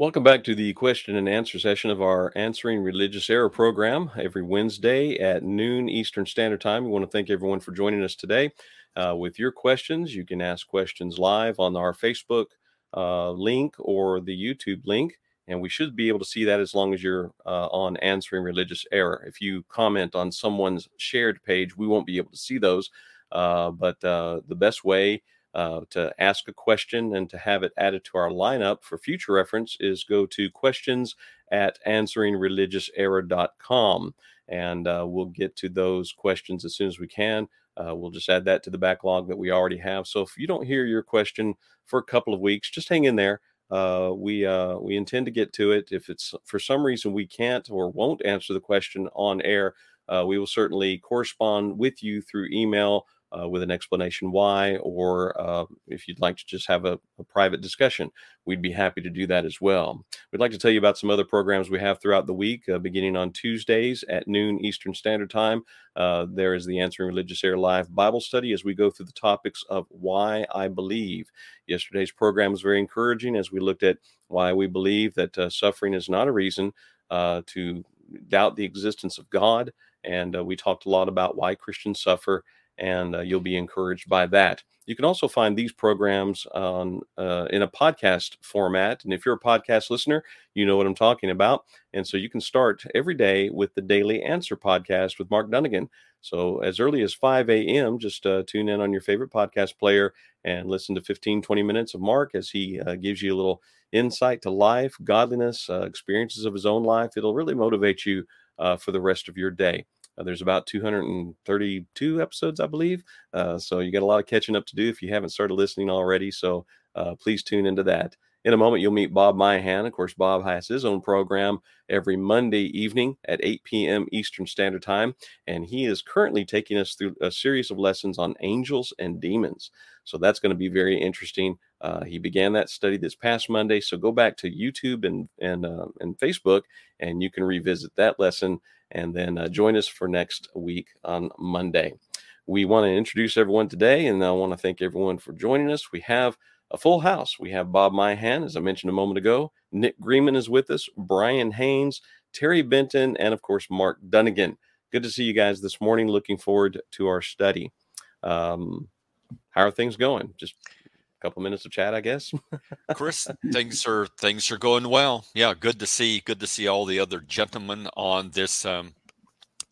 Welcome back to the question and answer session of our Answering Religious Error program every Wednesday at noon Eastern Standard Time. We want to thank everyone for joining us today. Uh, with your questions, you can ask questions live on our Facebook uh, link or the YouTube link, and we should be able to see that as long as you're uh, on Answering Religious Error. If you comment on someone's shared page, we won't be able to see those. Uh, but uh, the best way uh, to ask a question and to have it added to our lineup for future reference is go to questions at answeringreligiouserror.com and uh, we'll get to those questions as soon as we can. Uh, we'll just add that to the backlog that we already have. So if you don't hear your question for a couple of weeks, just hang in there. Uh, we uh, we intend to get to it. If it's for some reason we can't or won't answer the question on air, uh, we will certainly correspond with you through email uh, with an explanation why, or uh, if you'd like to just have a, a, private discussion, we'd be happy to do that as well. We'd like to tell you about some other programs we have throughout the week, uh, beginning on Tuesdays at noon Eastern Standard Time. Uh, there is the Answering Religious Error Live Bible Study as we go through the topics of why I believe. Yesterday's program was very encouraging as we looked at why we believe that uh, suffering is not a reason uh, to doubt the existence of God. And we talked a lot about why Christians suffer and uh, you'll be encouraged by that. You can also find these programs on uh, in a podcast format, and if you're a podcast listener, you know what I'm talking about. And so you can start every day with the Daily Answer podcast with Mark Dunagan. So as early as 5 a.m., just uh, tune in on your favorite podcast player and listen to 15, 20 minutes of Mark as he uh, gives you a little insight to life, godliness, uh, experiences of his own life. It'll really motivate you uh, for the rest of your day. Uh, there's about 232 episodes, I believe. Uh, so you got a lot of catching up to do if you haven't started listening already. So uh, please tune into that. In a moment, you'll meet Bob Myhan. Of course, Bob has his own program every Monday evening at 8 p.m. Eastern Standard Time. And he is currently taking us through a series of lessons on angels and demons. So that's going to be very interesting. Uh, he began that study this past Monday. So go back to YouTube and, and, uh, and Facebook, and you can revisit that lesson and then uh, join us for next week on Monday. We want to introduce everyone today, and I want to thank everyone for joining us. We have a full house. We have Bob Myhan, as I mentioned a moment ago. Nick Greenman is with us, Brian Haynes, Terry Benton, and of course, Mark Dunagan. Good to see you guys this morning. Looking forward to our study. Um, how are things going? Just couple minutes of chat, I guess. Chris, things are things are going well. Yeah, good to see. Good to see all the other gentlemen on this um,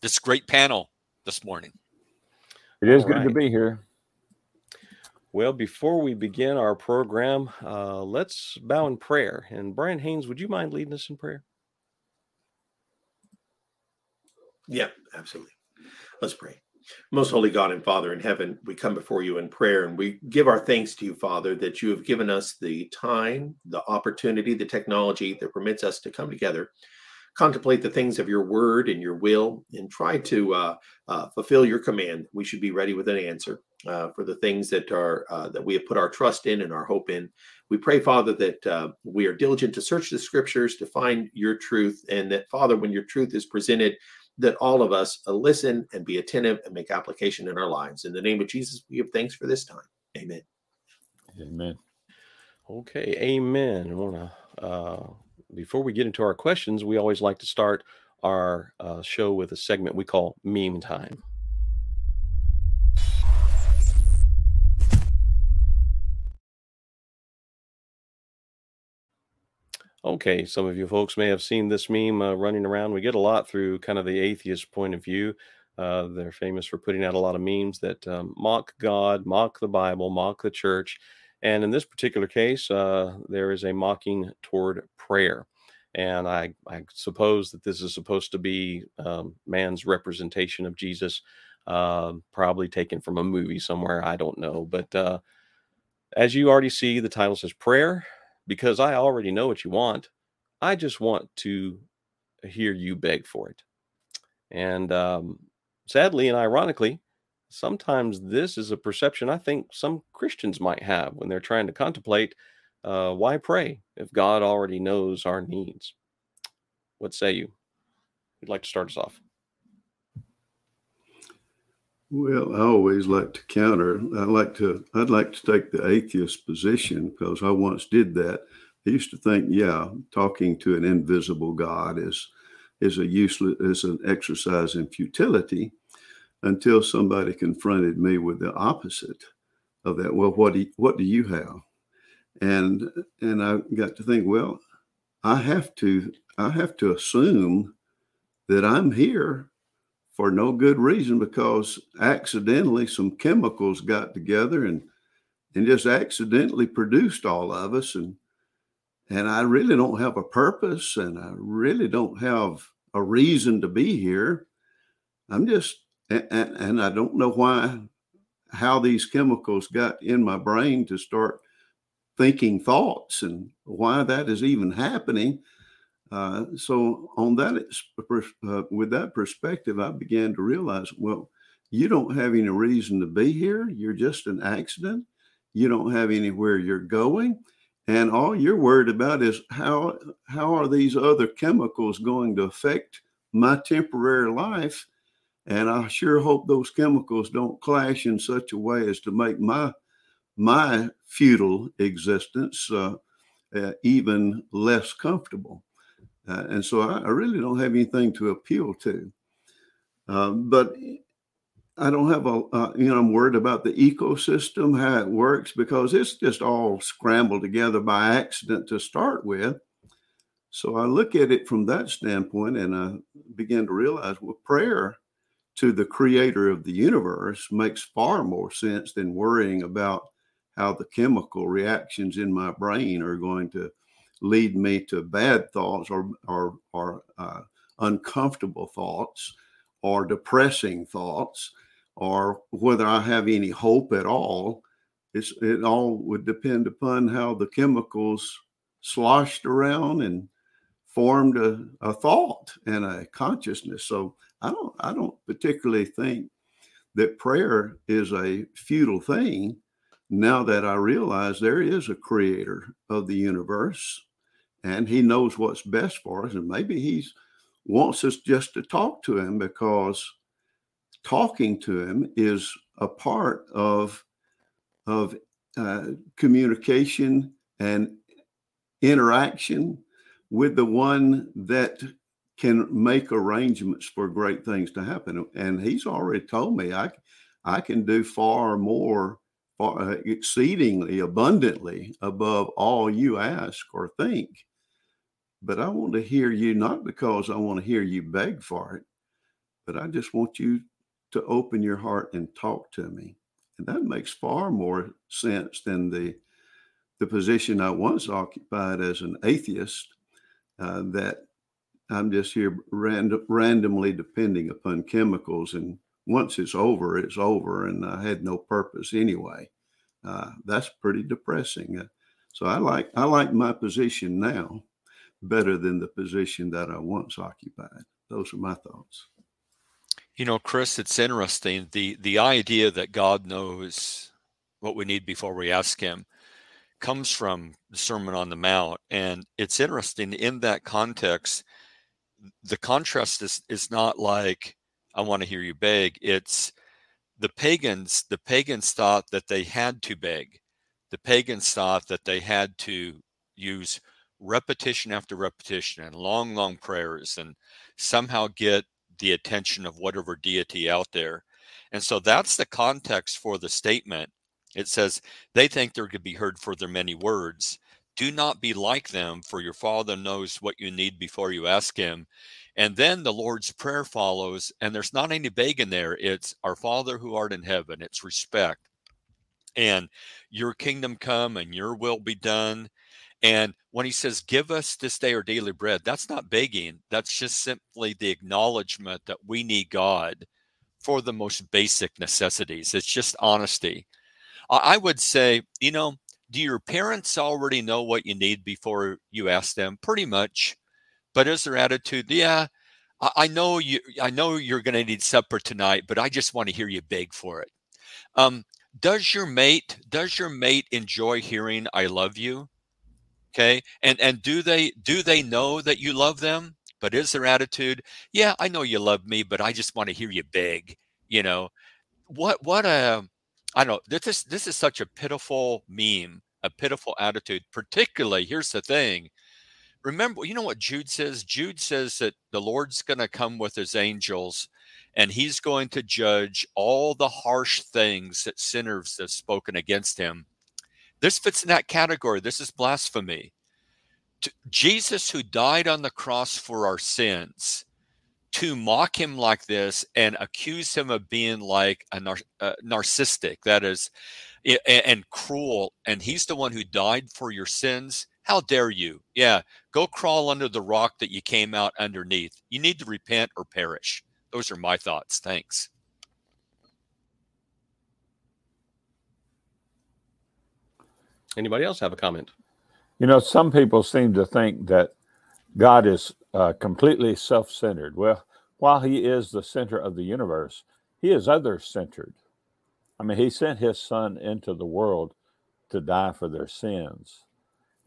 this great panel this morning. It is all good right. to be here. Well, before we begin our program, uh, let's bow in prayer. And Brian Haynes, would you mind leading us in prayer? Yeah, absolutely. Let's pray. Most holy God and Father in heaven, we come before you in prayer and we give our thanks to you, Father, that you have given us the time, the opportunity, the technology that permits us to come together, contemplate the things of your word and your will, and try to uh, uh, fulfill your command. We should be ready with an answer uh, for the things that are uh, that we have put our trust in and our hope in. We pray, Father, that uh, we are diligent to search the scriptures to find your truth, and that, Father, when your truth is presented, that all of us uh, listen and be attentive and make application in our lives. In the name of Jesus, we give thanks for this time. Amen. Amen. Okay, amen. I want to, uh, before we get into our questions, we always like to start our uh, show with a segment we call Meme Time. Okay, some of you folks may have seen this meme uh, running around. We get a lot through kind of the atheist point of view. Uh, they're famous for putting out a lot of memes that um, mock God, mock the Bible, mock the church. And in this particular case, uh, there is a mocking toward prayer. And I, I, suppose that this is supposed to be um, man's representation of Jesus, uh, probably taken from a movie somewhere. I don't know. But uh, as you already see, the title says prayer because I already know what you want. I just want to hear you beg for it. And um, sadly and ironically, sometimes this is a perception I think some Christians might have when they're trying to contemplate uh, why pray if God already knows our needs. What say you? You'd like to start us off? Well, I always like to counter. I like to. I'd like to take the atheist position because I once did that. I used to think, yeah, talking to an invisible God is is a useless is an exercise in futility until somebody confronted me with the opposite of that. Well, what do you, what do you have? And and I got to think, well, I have to I have to assume that I'm here for no good reason because accidentally some chemicals got together and and just accidentally produced all of us and and I really don't have a purpose and I really don't have a reason to be here. I'm just and, and I don't know why how these chemicals got in my brain to start thinking thoughts and why that is even happening. Uh, so on that, uh, with that perspective, I began to realize, well, you don't have any reason to be here. You're just an accident. You don't have anywhere you're going, and all you're worried about is how how are these other chemicals going to affect my temporary life? And I sure hope those chemicals don't clash in such a way as to make my my futile existence uh, uh, even less comfortable. Uh, and so I, I, really don't have anything to appeal to. Um, but I don't have a, uh, you know, I'm worried about the ecosystem, how it works, because it's just all scrambled together by accident to start with. So I look at it from that standpoint and I begin to realize, well, prayer to the creator of the universe makes far more sense than worrying about how the chemical reactions in my brain are going to lead me to bad thoughts or or, or uh, uncomfortable thoughts or depressing thoughts or whether I have any hope at all. It's, it all would depend upon how the chemicals sloshed around and formed a, a thought and a consciousness. So I don't I don't particularly think that prayer is a futile thing now that I realize there is a creator of the universe and he knows what's best for us. And maybe he wants us just to talk to him because talking to him is a part of, of uh, communication and interaction with the one that can make arrangements for great things to happen. And he's already told me I, I can do far more exceedingly abundantly above all you ask or think. But I want to hear you, not because I want to hear you beg for it, but I just want you to open your heart and talk to me. And that makes far more sense than the the position I once occupied as an atheist, uh, that I'm just here random, randomly depending upon chemicals and once it's over, it's over, and I had no purpose anyway. Uh, that's pretty depressing. Uh, so I like I like my position now better than the position that I once occupied. Those are my thoughts. You know, Chris, it's interesting the the idea that God knows what we need before we ask Him comes from the Sermon on the Mount, and it's interesting in that context. The contrast is is not like I want to hear you beg. It's the pagans. The pagans thought that they had to beg. The pagans thought that they had to use repetition after repetition and long, long prayers and somehow get the attention of whatever deity out there. And so that's the context for the statement. It says, They think they're going to be heard for their many words. Do not be like them, for your Father knows what you need before you ask Him. And then the Lord's Prayer follows, and there's not any begging there. It's Our Father who art in heaven, it's respect. And your kingdom come and your will be done. And when he says, Give us this day our daily bread, that's not begging. That's just simply the acknowledgement that we need God for the most basic necessities. It's just honesty. I would say, you know, do your parents already know what you need before you ask them? Pretty much. But is their attitude, yeah, I know you I know you're gonna need supper tonight, but I just want to hear you beg for it. Um, does your mate does your mate enjoy hearing I love you? Okay. And and do they do they know that you love them? But is their attitude, yeah, I know you love me, but I just want to hear you beg, you know? What what a I don't know. This is this is such a pitiful meme a pitiful attitude, particularly, here's the thing. Remember, you know what Jude says? Jude says that the Lord's going to come with his angels and he's going to judge all the harsh things that sinners have spoken against him. This fits in that category. This is blasphemy. Jesus, who died on the cross for our sins, to mock him like this and accuse him of being like a nar- uh, narcissistic, that is, and, and cruel, and he's the one who died for your sins. How dare you? Yeah, go crawl under the rock that you came out underneath. You need to repent or perish. Those are my thoughts. Thanks. Anybody else have a comment? You know, some people seem to think that God is uh, completely self centered. Well, while he is the center of the universe, he is other centered. I mean, he sent his son into the world to die for their sins.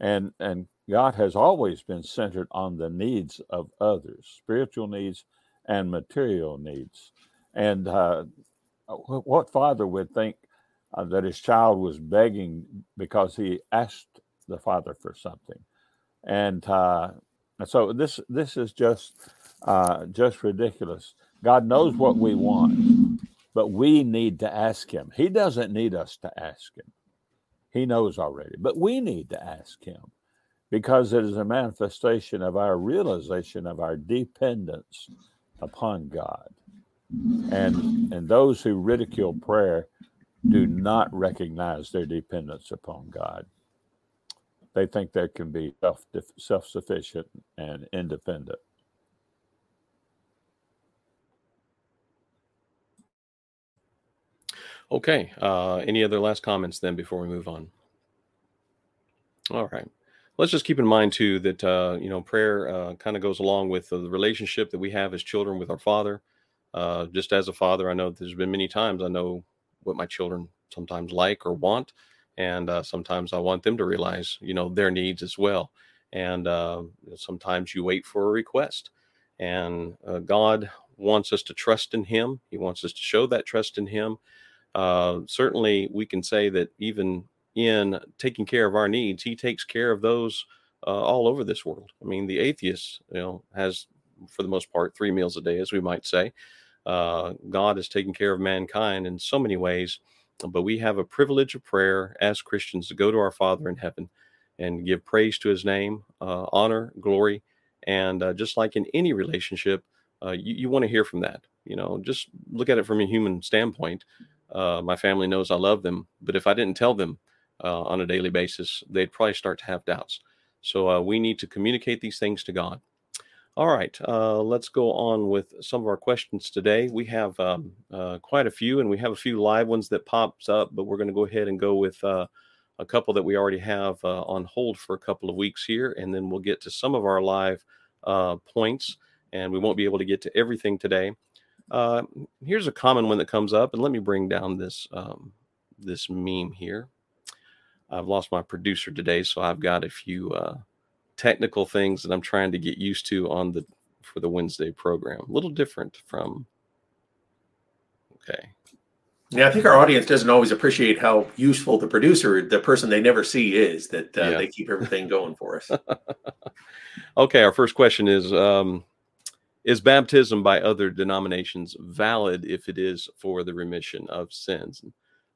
And, and God has always been centered on the needs of others, spiritual needs and material needs. And uh, what father would think uh, that his child was begging because he asked the father for something? And uh, so this this is just uh, just ridiculous. God knows what we want, but we need to ask Him. He doesn't need us to ask Him. He knows already, but we need to ask Him because it is a manifestation of our realization of our dependence upon God. And, and those who ridicule prayer do not recognize their dependence upon God. They think they can be self sufficient and independent. Okay. Uh, any other last comments then before we move on? All right let's just keep in mind too that uh, you know prayer uh, kind of goes along with the relationship that we have as children with our father uh, just as a father i know there's been many times i know what my children sometimes like or want and uh, sometimes i want them to realize you know their needs as well and uh, sometimes you wait for a request and god wants us to trust in him he wants us to show that trust in him certainly we can say that even in taking care of our needs, he takes care of those uh, all over this world. I mean, the atheist, you know, has for the most part three meals a day, as we might say. Uh, God is taking care of mankind in so many ways, but we have a privilege of prayer as Christians to go to our Father in heaven and give praise to His name, uh, honor, glory, and uh, just like in any relationship, uh, you, you want to hear from that. You know, just look at it from a human standpoint. Uh, my family knows I love them, but if I didn't tell them uh, on a daily basis, they'd probably start to have doubts. So uh, we need to communicate these things to God. All right, uh, let's go on with some of our questions today. We have um, uh, quite a few, and we have a few live ones that pops up, but we're going to go ahead and go with uh, a couple that we already have on hold for a couple of weeks here, and then we'll get to some of our live points, and we won't be able to get to everything today. Here's a common one that comes up, and let me bring down this um, this meme here. I've lost my producer today, so I've got a few uh, technical things that I'm trying to get used to on the for the Wednesday program. A little different from. Okay. Yeah, I think our audience doesn't always appreciate how useful the producer, the person they never see, is. That uh, yeah. they keep everything going for us. okay, our first question is: um, Is baptism by other denominations valid if it is for the remission of sins?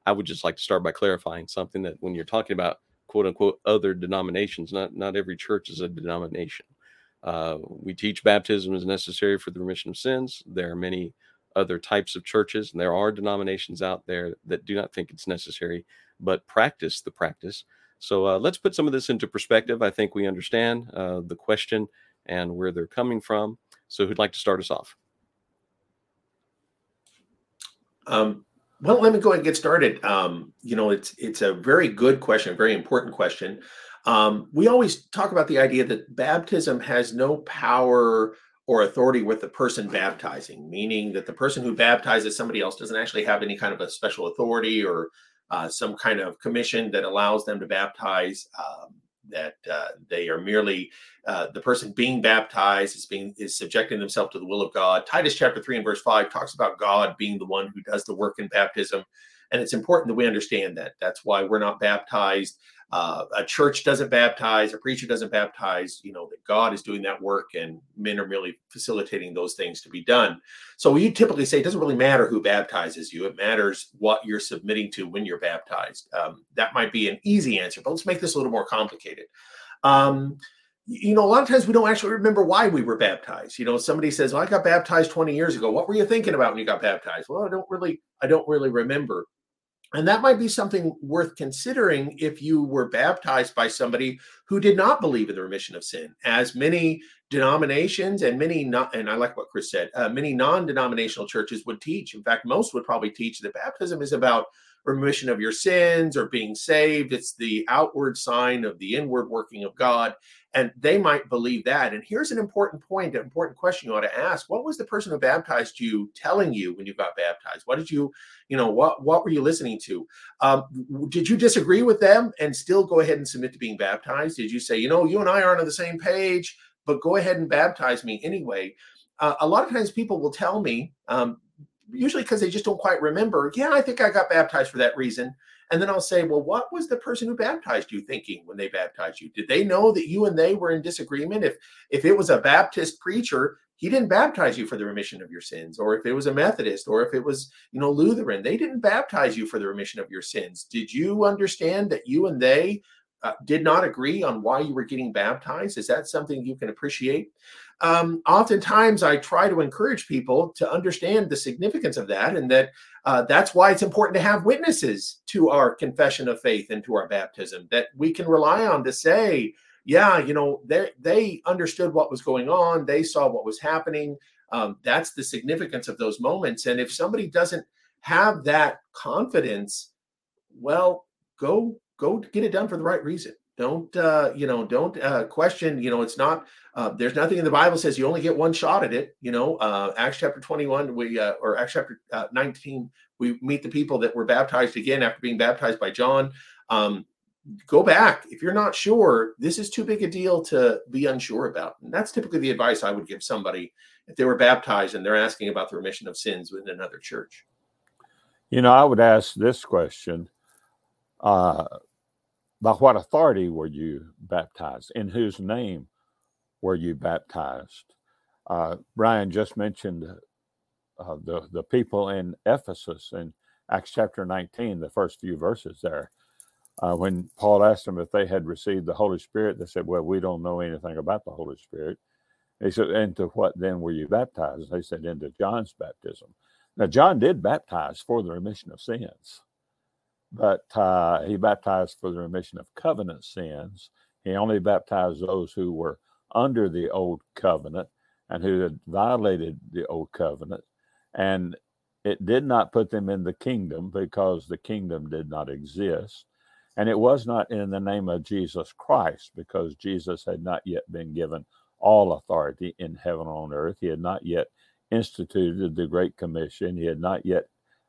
I would just like to start by clarifying something that when you're talking about quote unquote other denominations, not not every church is a denomination. Uh, we teach baptism is necessary for the remission of sins. There are many other types of churches, and there are denominations out there that do not think it's necessary, but practice the practice. So uh, let's put some of this into perspective. I think we understand uh, the question and where they're coming from. So, who'd like to start us off? Um, well, let me go ahead and get started. Um, you know, it's it's a very good question, a very important question. Um, we always talk about the idea that baptism has no power or authority with the person baptizing, meaning that the person who baptizes somebody else doesn't actually have any kind of a special authority or uh, some kind of commission that allows them to baptize. Um, that uh, they are merely uh, the person being baptized is being is subjecting themselves to the will of God. Titus chapter three and verse five talks about God being the one who does the work in baptism. And it's important that we understand that. That's why we're not baptized. Uh, a church doesn't baptize, a preacher doesn't baptize, you know, that God is doing that work and men are merely facilitating those things to be done. So we typically say it doesn't really matter who baptizes you, it matters what you're submitting to when you're baptized. Um, that might be an easy answer, but let's make this a little more complicated. Um, you know, a lot of times we don't actually remember why we were baptized. You know, somebody says, well, I got baptized 20 years ago. What were you thinking about when you got baptized? Well, I don't really, I don't really remember. And that might be something worth considering if you were baptized by somebody who did not believe in the remission of sin, as many denominations and many not, and I like what Chris said, uh, many non-denominational churches would teach. In fact, most would probably teach that baptism is about remission of your sins or being saved. It's the outward sign of the inward working of God. And they might believe that. And here's an important point, an important question you ought to ask. What was the person who baptized you telling you when you got baptized? What did you, you know, what what were you listening to? Um, did you disagree with them and still go ahead and submit to being baptized? Did you say, you know, you and I aren't on the same page, but go ahead and baptize me anyway? Uh, a lot of times people will tell me, um, usually because they just don't quite remember. Yeah, I think I got baptized for that reason. And then I'll say, well, what was the person who baptized you thinking when they baptized you? Did they know that you and they were in disagreement? If if it was a Baptist preacher, he didn't baptize you for the remission of your sins, or if it was a Methodist, or if it was, you know, Lutheran, they didn't baptize you for the remission of your sins. Did you understand that you and they uh, did not agree on why you were getting baptized? Is that something you can appreciate? Um, oftentimes, I try to encourage people to understand the significance of that, and that uh, that's why it's important to have witnesses to our confession of faith and to our baptism that we can rely on to say, yeah, you know, they they understood what was going on, they saw what was happening. Um, that's the significance of those moments. And if somebody doesn't have that confidence, well, go go get it done for the right reason. Don't uh, you know? Don't uh, question. You know, it's not. Uh, there's nothing in the Bible says you only get one shot at it. You know, uh, Acts chapter 21, we uh, or Acts chapter uh, 19, we meet the people that were baptized again after being baptized by John. Um, go back if you're not sure. This is too big a deal to be unsure about. And that's typically the advice I would give somebody if they were baptized and they're asking about the remission of sins within another church. You know, I would ask this question uh, By what authority were you baptized? In whose name were you baptized? Uh, Brian just mentioned uh, the, the people in Ephesus in Acts chapter 19, the first few verses there. Uh, when Paul asked them if they had received the Holy Spirit, they said, Well, we don't know anything about the Holy Spirit. He said, Into what then were you baptized? They said, Into John's baptism. Now, John did baptize for the remission of sins but uh, he baptized for the remission of covenant sins. He only baptized those who were under the old covenant and who had violated the old covenant. And it did not put them in the kingdom because the kingdom did not exist. And it was not in the name of Jesus Christ because Jesus had not yet been given all authority in heaven and on earth. He had not yet instituted the Great Commission. He had not yet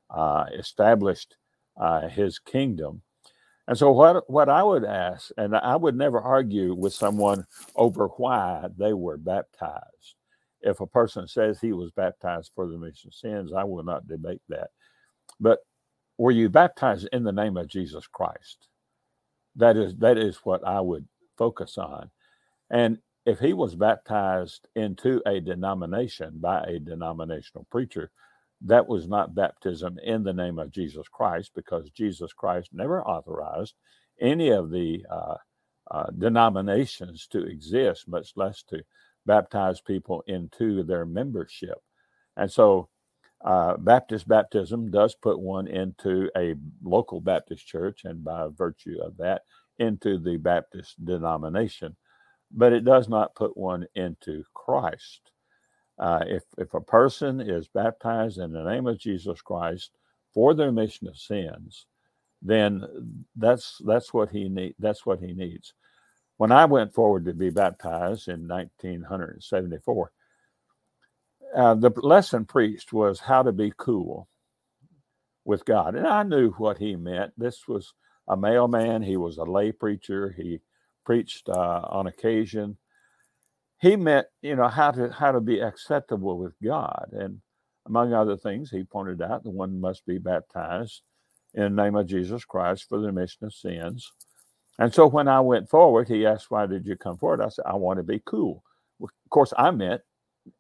uh, established uh, his kingdom. And so, what what I would ask, and I would never argue with someone over why they were baptized. If a person says he was baptized for the remission of sins, I will not debate that. But were you baptized in the name of Jesus Christ? That is that is what I would focus on. And if he was baptized into a denomination by a denominational preacher, that was not baptism in the name of Jesus Christ because Jesus Christ never authorized any of the uh, uh, denominations to exist, much less to baptize people into their membership. And so, uh, Baptist baptism does put one into a local Baptist church, and by virtue of that, into the Baptist denomination, but it does not put one into Christ. Uh, if, if a person is baptized in the name of Jesus Christ for the remission of sins, then that's that's what he need that's what he needs. When I went forward to be baptized in 1974, uh, the lesson preached was how to be cool with God, and I knew what he meant. This was a mailman; he was a lay preacher. He preached uh, on occasion he meant you know how to how to be acceptable with god and among other things he pointed out the one must be baptized in the name of Jesus Christ for the remission of sins. And so when I went forward, he asked, Why did you come forward? I said, I want to be cool. Of course, I meant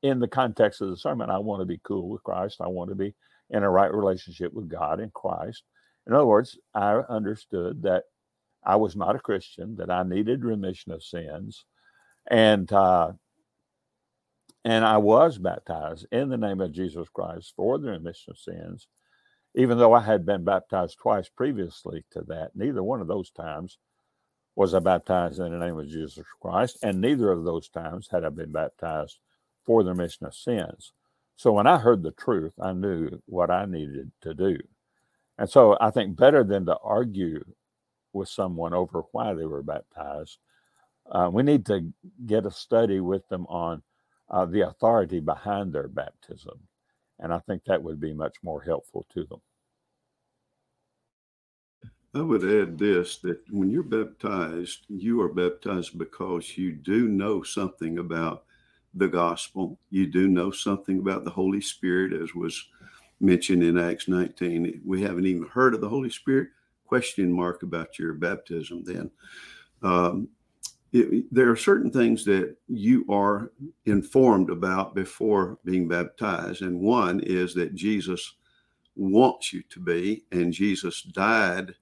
in the context of the sermon, I want to be cool with Christ. I want to be in a right relationship with God and Christ. In other words, I understood that I was not a Christian, that I needed remission of sins, and uh, and I was baptized in the name of Jesus Christ for the remission of sins, even though I had been baptized twice previously to that. Neither one of those times was I baptized in the name of Jesus Christ, and neither of those times had I been baptized for the remission of sins. So when I heard the truth, I knew what I needed to do. And so I think better than to argue with someone over why they were baptized, uh, we need to get a study with them on uh, the authority behind their baptism. And I think that would be much more helpful to them. I would add this that when you're baptized, you are baptized because you do know something about the gospel. You do know something about the Holy Spirit, as was mentioned in Acts 19. We haven't even heard of the Holy Spirit. Question mark about your baptism then. Um, it, there are certain things that you are informed about before being baptized. And one is that Jesus wants you to be, and Jesus died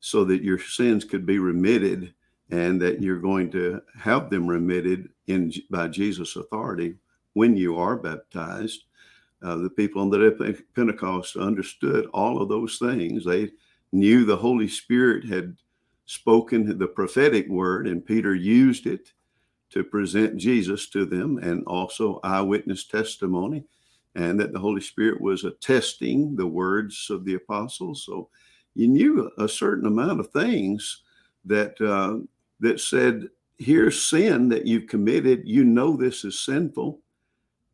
so that your sins could be remitted and that you're going to have them remitted in by Jesus' authority when you are baptized. Uh, the people on the day of Pentecost understood all of those things. They knew the Holy Spirit had spoken the prophetic word, and Peter used it to present Jesus to them, and also eyewitness testimony, and that the Holy Spirit was attesting the words of the apostles. So you knew a certain amount of things that uh, that said, "Here's sin that you've committed. You know this is sinful."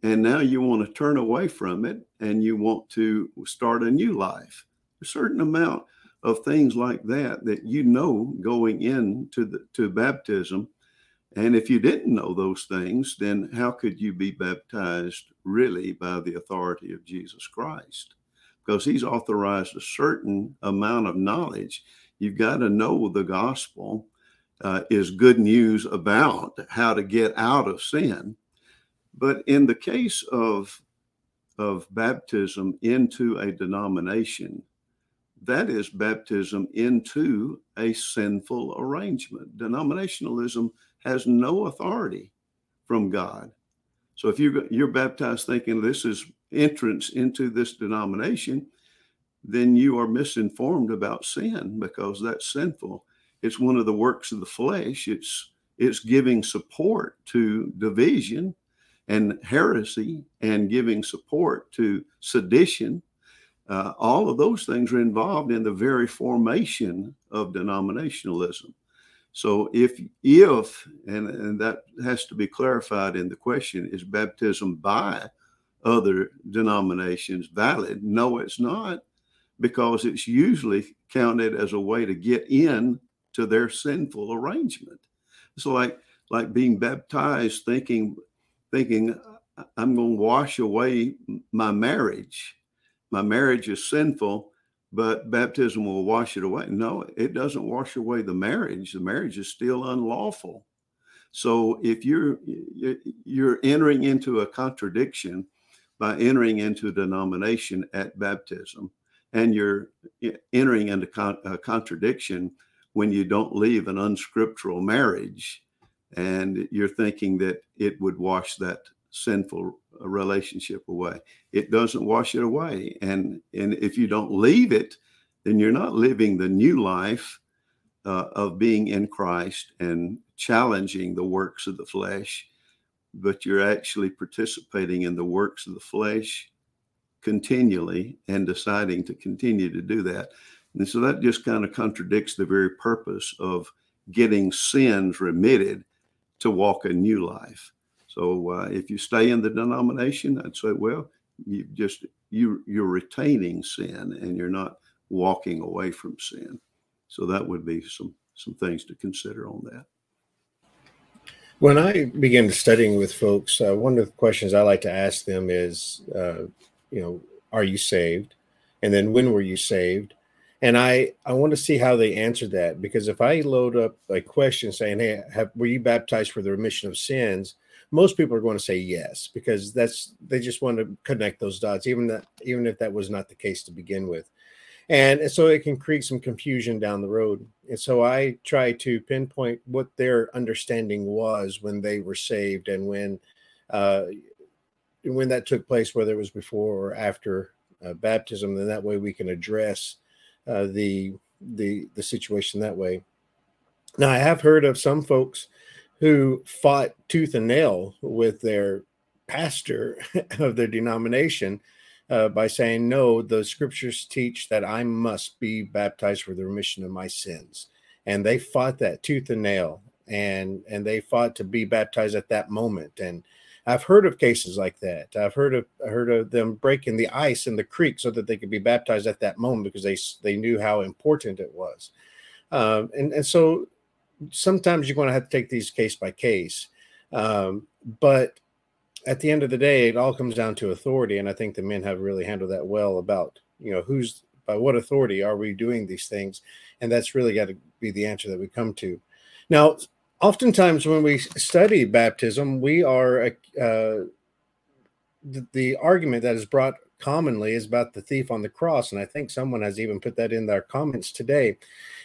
And now you want to turn away from it and you want to start a new life. A certain amount of things like that that you know going into the to baptism. And if you didn't know those things then how could you be baptized really by the authority of jesus christ? Because he's authorized a certain amount of knowledge. You've got to know the gospel uh, is good news about how to get out of sin. But in the case of of baptism into a denomination that is baptism into a sinful arrangement. Denominationalism has no authority from God. So if you're, you're baptized thinking this is entrance into this denomination, then you are misinformed about sin because that's sinful. It's one of the works of the flesh. It's it's giving support to division and heresy and giving support to sedition uh, all of those things are involved in the very formation of denominationalism. So if if and, and that has to be clarified in the question is baptism by other denominations valid? No, it's not, because it's usually counted as a way to get in to their sinful arrangement. It's like like being baptized, thinking thinking I'm going to wash away my marriage my marriage is sinful, but baptism will wash it away. No, it doesn't wash away the marriage. The marriage is still unlawful. So if you're you're entering into a contradiction by entering into denomination at baptism, and you're entering into con- a contradiction when you don't leave an unscriptural marriage, and you're thinking that it would wash that sinful relationship away. It doesn't wash it away. And, and if you don't leave it, then you're not living the new life uh, of being in Christ and challenging the works of the flesh, but you're actually participating in the works of the flesh continually and deciding to continue to do that. And so that just kind of contradicts the very purpose of getting sins remitted to walk a new life. So uh, if you stay in the denomination, I'd say, well, you just you you're retaining sin and you're not walking away from sin. So that would be some some things to consider on that. When I begin studying with folks, uh, one of the questions I like to ask them is, uh, you know, are you saved? And then when were you saved? And I, I want to see how they answer that because if I load up a question saying, Hey, have, were you baptized for the remission of sins? Most people are going to say yes, because that's, they just want to connect those dots, even that, even if that was not the case to begin with. And so it can create some confusion down the road. And so I try to pinpoint what their understanding was when they were saved and when, uh, when that took place, whether it was before or after uh, baptism, then that way we can address uh, the the the situation that way. Now, I have heard of some folks who fought tooth and nail with their pastor of their denomination uh, by saying, "No, the scriptures teach that I must be baptized for the remission of my sins," and they fought that tooth and nail, and and they fought to be baptized at that moment, and I've heard of cases like that. I've heard of heard of them breaking the ice in the creek so that they could be baptized at that moment because they they knew how important it was. Um, and and so sometimes you're going to have to take these case by case. Um, but at the end of the day, it all comes down to authority, and I think the men have really handled that well about you know who's by what authority are we doing these things, and that's really got to be the answer that we come to. Now, oftentimes when we study baptism, we are uh, the, the, argument that is brought commonly is about the thief on the cross, and I think someone has even put that in their comments today.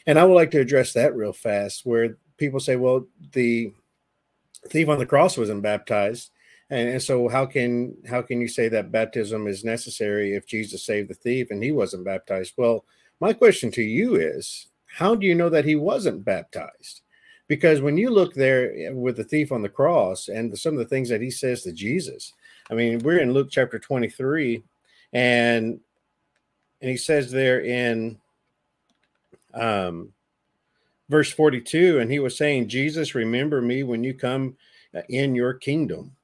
And I would like to address that real fast, where people say, "Well, the thief on the cross wasn't baptized." And, and so how can how can you say that baptism is necessary if Jesus saved the thief and he wasn't baptized? Well, my question to you is, how do you know that he wasn't baptized? because when you look there eh, with the thief on the cross and some of the things that he says to Jesus, I mean, we're in Luke chapter 23, and and he says there in um verse 42, and he was saying, Jesus, remember me when you come uh, in your kingdom.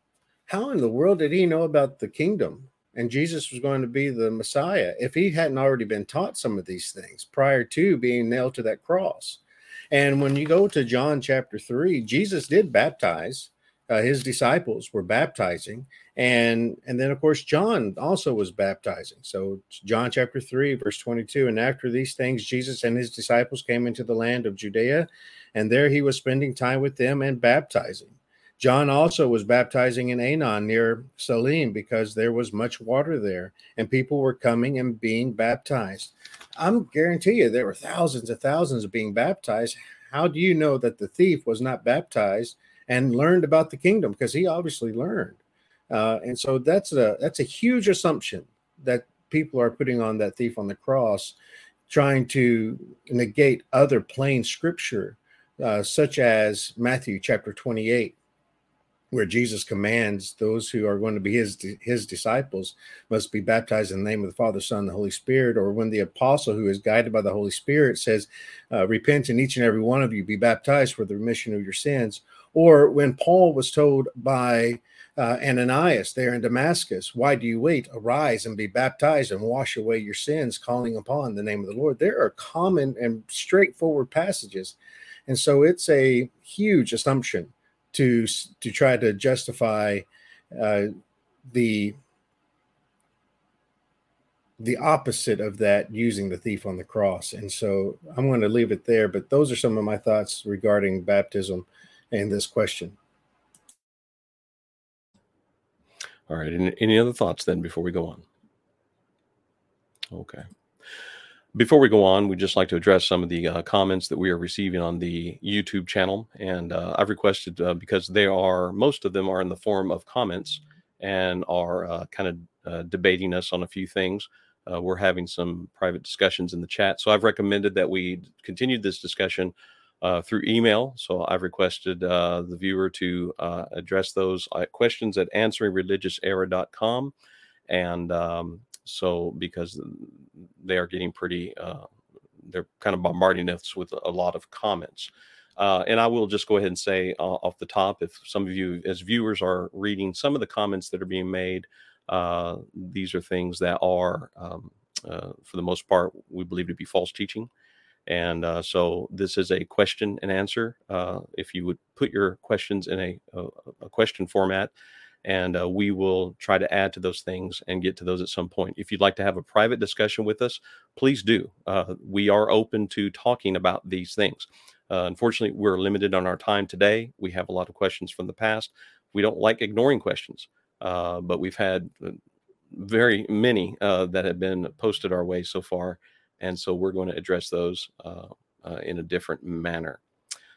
How in the world did he know about the kingdom? And Jesus was going to be the Messiah if he hadn't already been taught some of these things prior to being nailed to that cross. And when you go to John chapter 3, Jesus did baptize. Uh, his disciples were baptizing and and then of course john also was baptizing. So john chapter 3 verse 22 and after these things jesus and his disciples came into the land of judea and there he was spending time with them and baptizing. John also was baptizing in aenon near salim because there was much water there and people were coming and being baptized. I'm guarantee you there were thousands and thousands of being baptized. How do you know that the thief was not baptized and learned about the kingdom? Because he obviously learned. Uh, and so that's a that's a huge assumption that people are putting on that thief on the cross, trying to negate other plain scripture, uh, such as Matthew chapter 28, where Jesus commands those who are going to be his his disciples must be baptized in the name of the Father, Son, and the Holy Spirit, or when the apostle who is guided by the Holy Spirit says, uh, "Repent and each and every one of you be baptized for the remission of your sins," or when Paul was told by uh, Ananias there in Damascus, "Why do you wait? Arise and be baptized and wash away your sins, calling upon the name of the Lord." There are common and straightforward passages, and so it's a huge assumption to to try to justify uh, the the opposite of that using the thief on the cross. And so I'm going to leave it there. But those are some of my thoughts regarding baptism and this question. All right. Any, any other thoughts then before we go on? Okay. Before we go on, we'd just like to address some of the uh, comments that we are receiving on the YouTube channel. And uh, I've requested, uh, because they are, most of them are in the form of comments and are uh, kind of uh, debating us on a few things. Uh, we're having some private discussions in the chat. So I've recommended that we continue this discussion through email. So I've requested the viewer to address those questions at answeringreligiouserror.com. And um, so because they are getting pretty, uh, they're kind of bombarding us with a lot of comments. Uh, and I will just go ahead and say uh, off the top, if some of you as viewers are reading some of the comments that are being made, uh, these are things that are, um, uh, for the most part, we believe to be false teaching. And uh, so this is a question and answer. Uh, if you would put your questions in a, a, a question format, and uh, we will try to add to those things and get to those at some point. If you'd like to have a private discussion with us, please do. Uh, we are open to talking about these things. Uh, unfortunately, we're limited on our time today. We have a lot of questions from the past. We don't like ignoring questions, uh, but we've had very many that have been posted our way so far. And so we're going to address those in a different manner.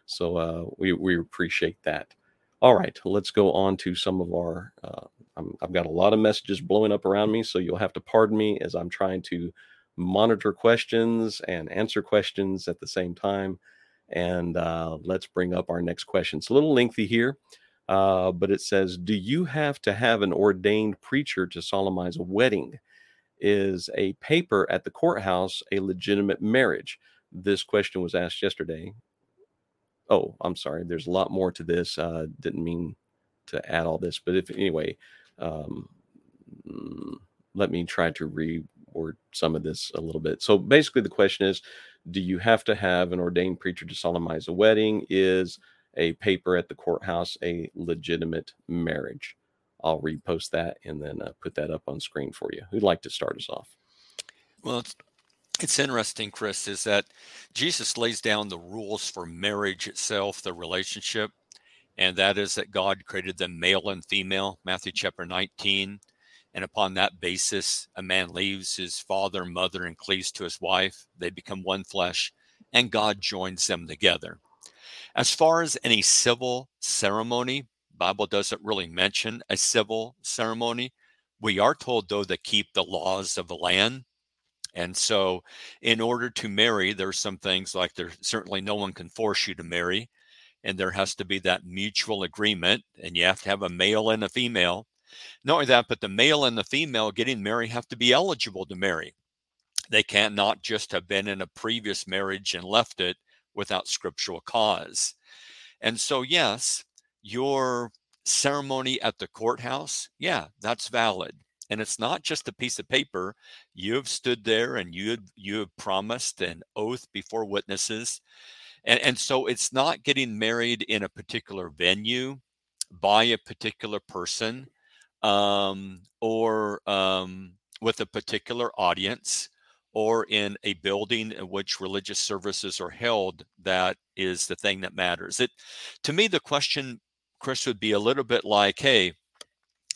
So we, we appreciate that. All right, let's go on to some of our. Uh, i have got a lot of messages blowing up around me, so you'll have to pardon me as I'm trying to monitor questions and answer questions at the same time. And uh, let's bring up our next question. It's a little lengthy here, uh, but it says Do you have to have an ordained preacher to solemnize a wedding? Is a paper at the courthouse a legitimate marriage? This question was asked yesterday oh, I'm sorry. There's a lot more to this. Uh, didn't mean to add all this, but if anyway, um, mm, let me try to reword some of this a little bit. So basically, the question is, do you have to have an ordained preacher to solemnize a wedding? Is a paper at the courthouse a legitimate marriage? I'll repost that and then uh, put that up on screen for you. Who'd like to start us off? Well, it's it's interesting, Chris, is that Jesus lays down the rules for marriage itself, the relationship, and that is that God created them male and female, Matthew chapter 19. And upon that basis, a man leaves his father, mother, and cleaves to his wife. They become one flesh, and God joins them together. As far as any civil ceremony, Bible doesn't really mention a civil ceremony. We are told, though, to keep the laws of the land and so, in order to marry, there's some things like there certainly no one can force you to marry, and there has to be that mutual agreement, and you have to have a male and a female. Not only that, but the male and the female getting married have to be eligible to marry. They can't not just have been in a previous marriage and left it without scriptural cause. And so, yes, your ceremony at the courthouse, yeah, that's valid. And it's not just a piece of paper. You have stood there and you have, you have promised an oath before witnesses. And, and so it's not getting married in a particular venue by a particular person um, or um, with a particular audience or in a building in which religious services are held that is the thing that matters. It to me the question chris would be a little bit like hey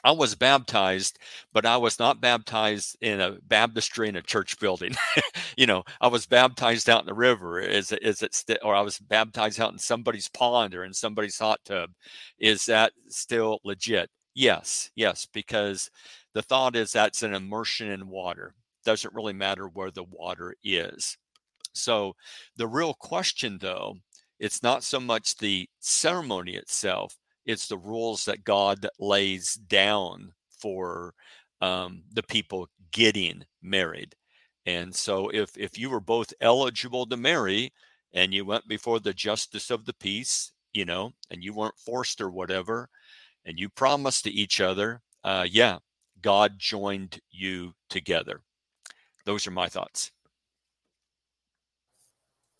I was baptized, but I was not baptized in a baptistry in a church building. you know, I was baptized out in the river. Is it, is it still, or I was baptized out in somebody's pond or in somebody's hot tub? Is that still legit? Yes, yes, because the thought is that's an immersion in water. Doesn't really matter where the water is. So the real question, though, it's not so much the ceremony itself it's the rules that God lays down for um, the people getting married. And so if if you were both eligible to marry and you went before the justice of the peace, you know, and you weren't forced or whatever, and you promised to each other, uh, yeah, God joined you together. Those are my thoughts.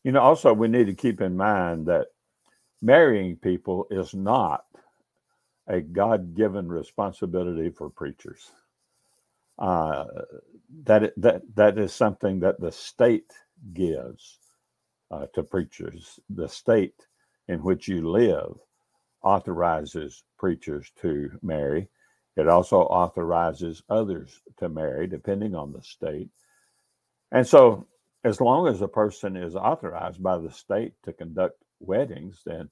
You know, also we need to keep in mind that marrying people is not a God given responsibility for preachers. Uh, that, that, that is something that the state gives uh, to preachers. The state in which you live authorizes preachers to marry. It also authorizes others to marry, depending on the state. And so, as long as a person is authorized by the state to conduct weddings, then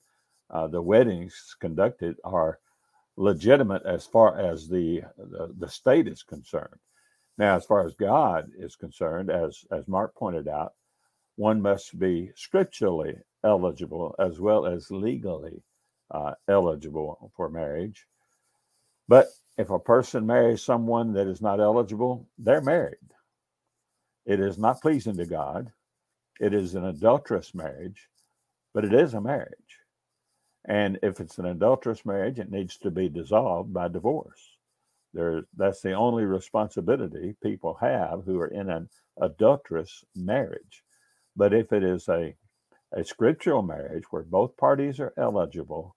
uh, the weddings conducted are legitimate as far as the, the, the state is concerned. Now, as far as God is concerned, as as Mark pointed out, one must be scripturally eligible as well as legally uh, eligible for marriage. But if a person marries someone that is not eligible, they're married. It is not pleasing to God. It is an adulterous marriage, but it is a marriage. And if it's an adulterous marriage, it needs to be dissolved by divorce. There, that's the only responsibility people have who are in an adulterous marriage. But if it is a, a scriptural marriage where both parties are eligible,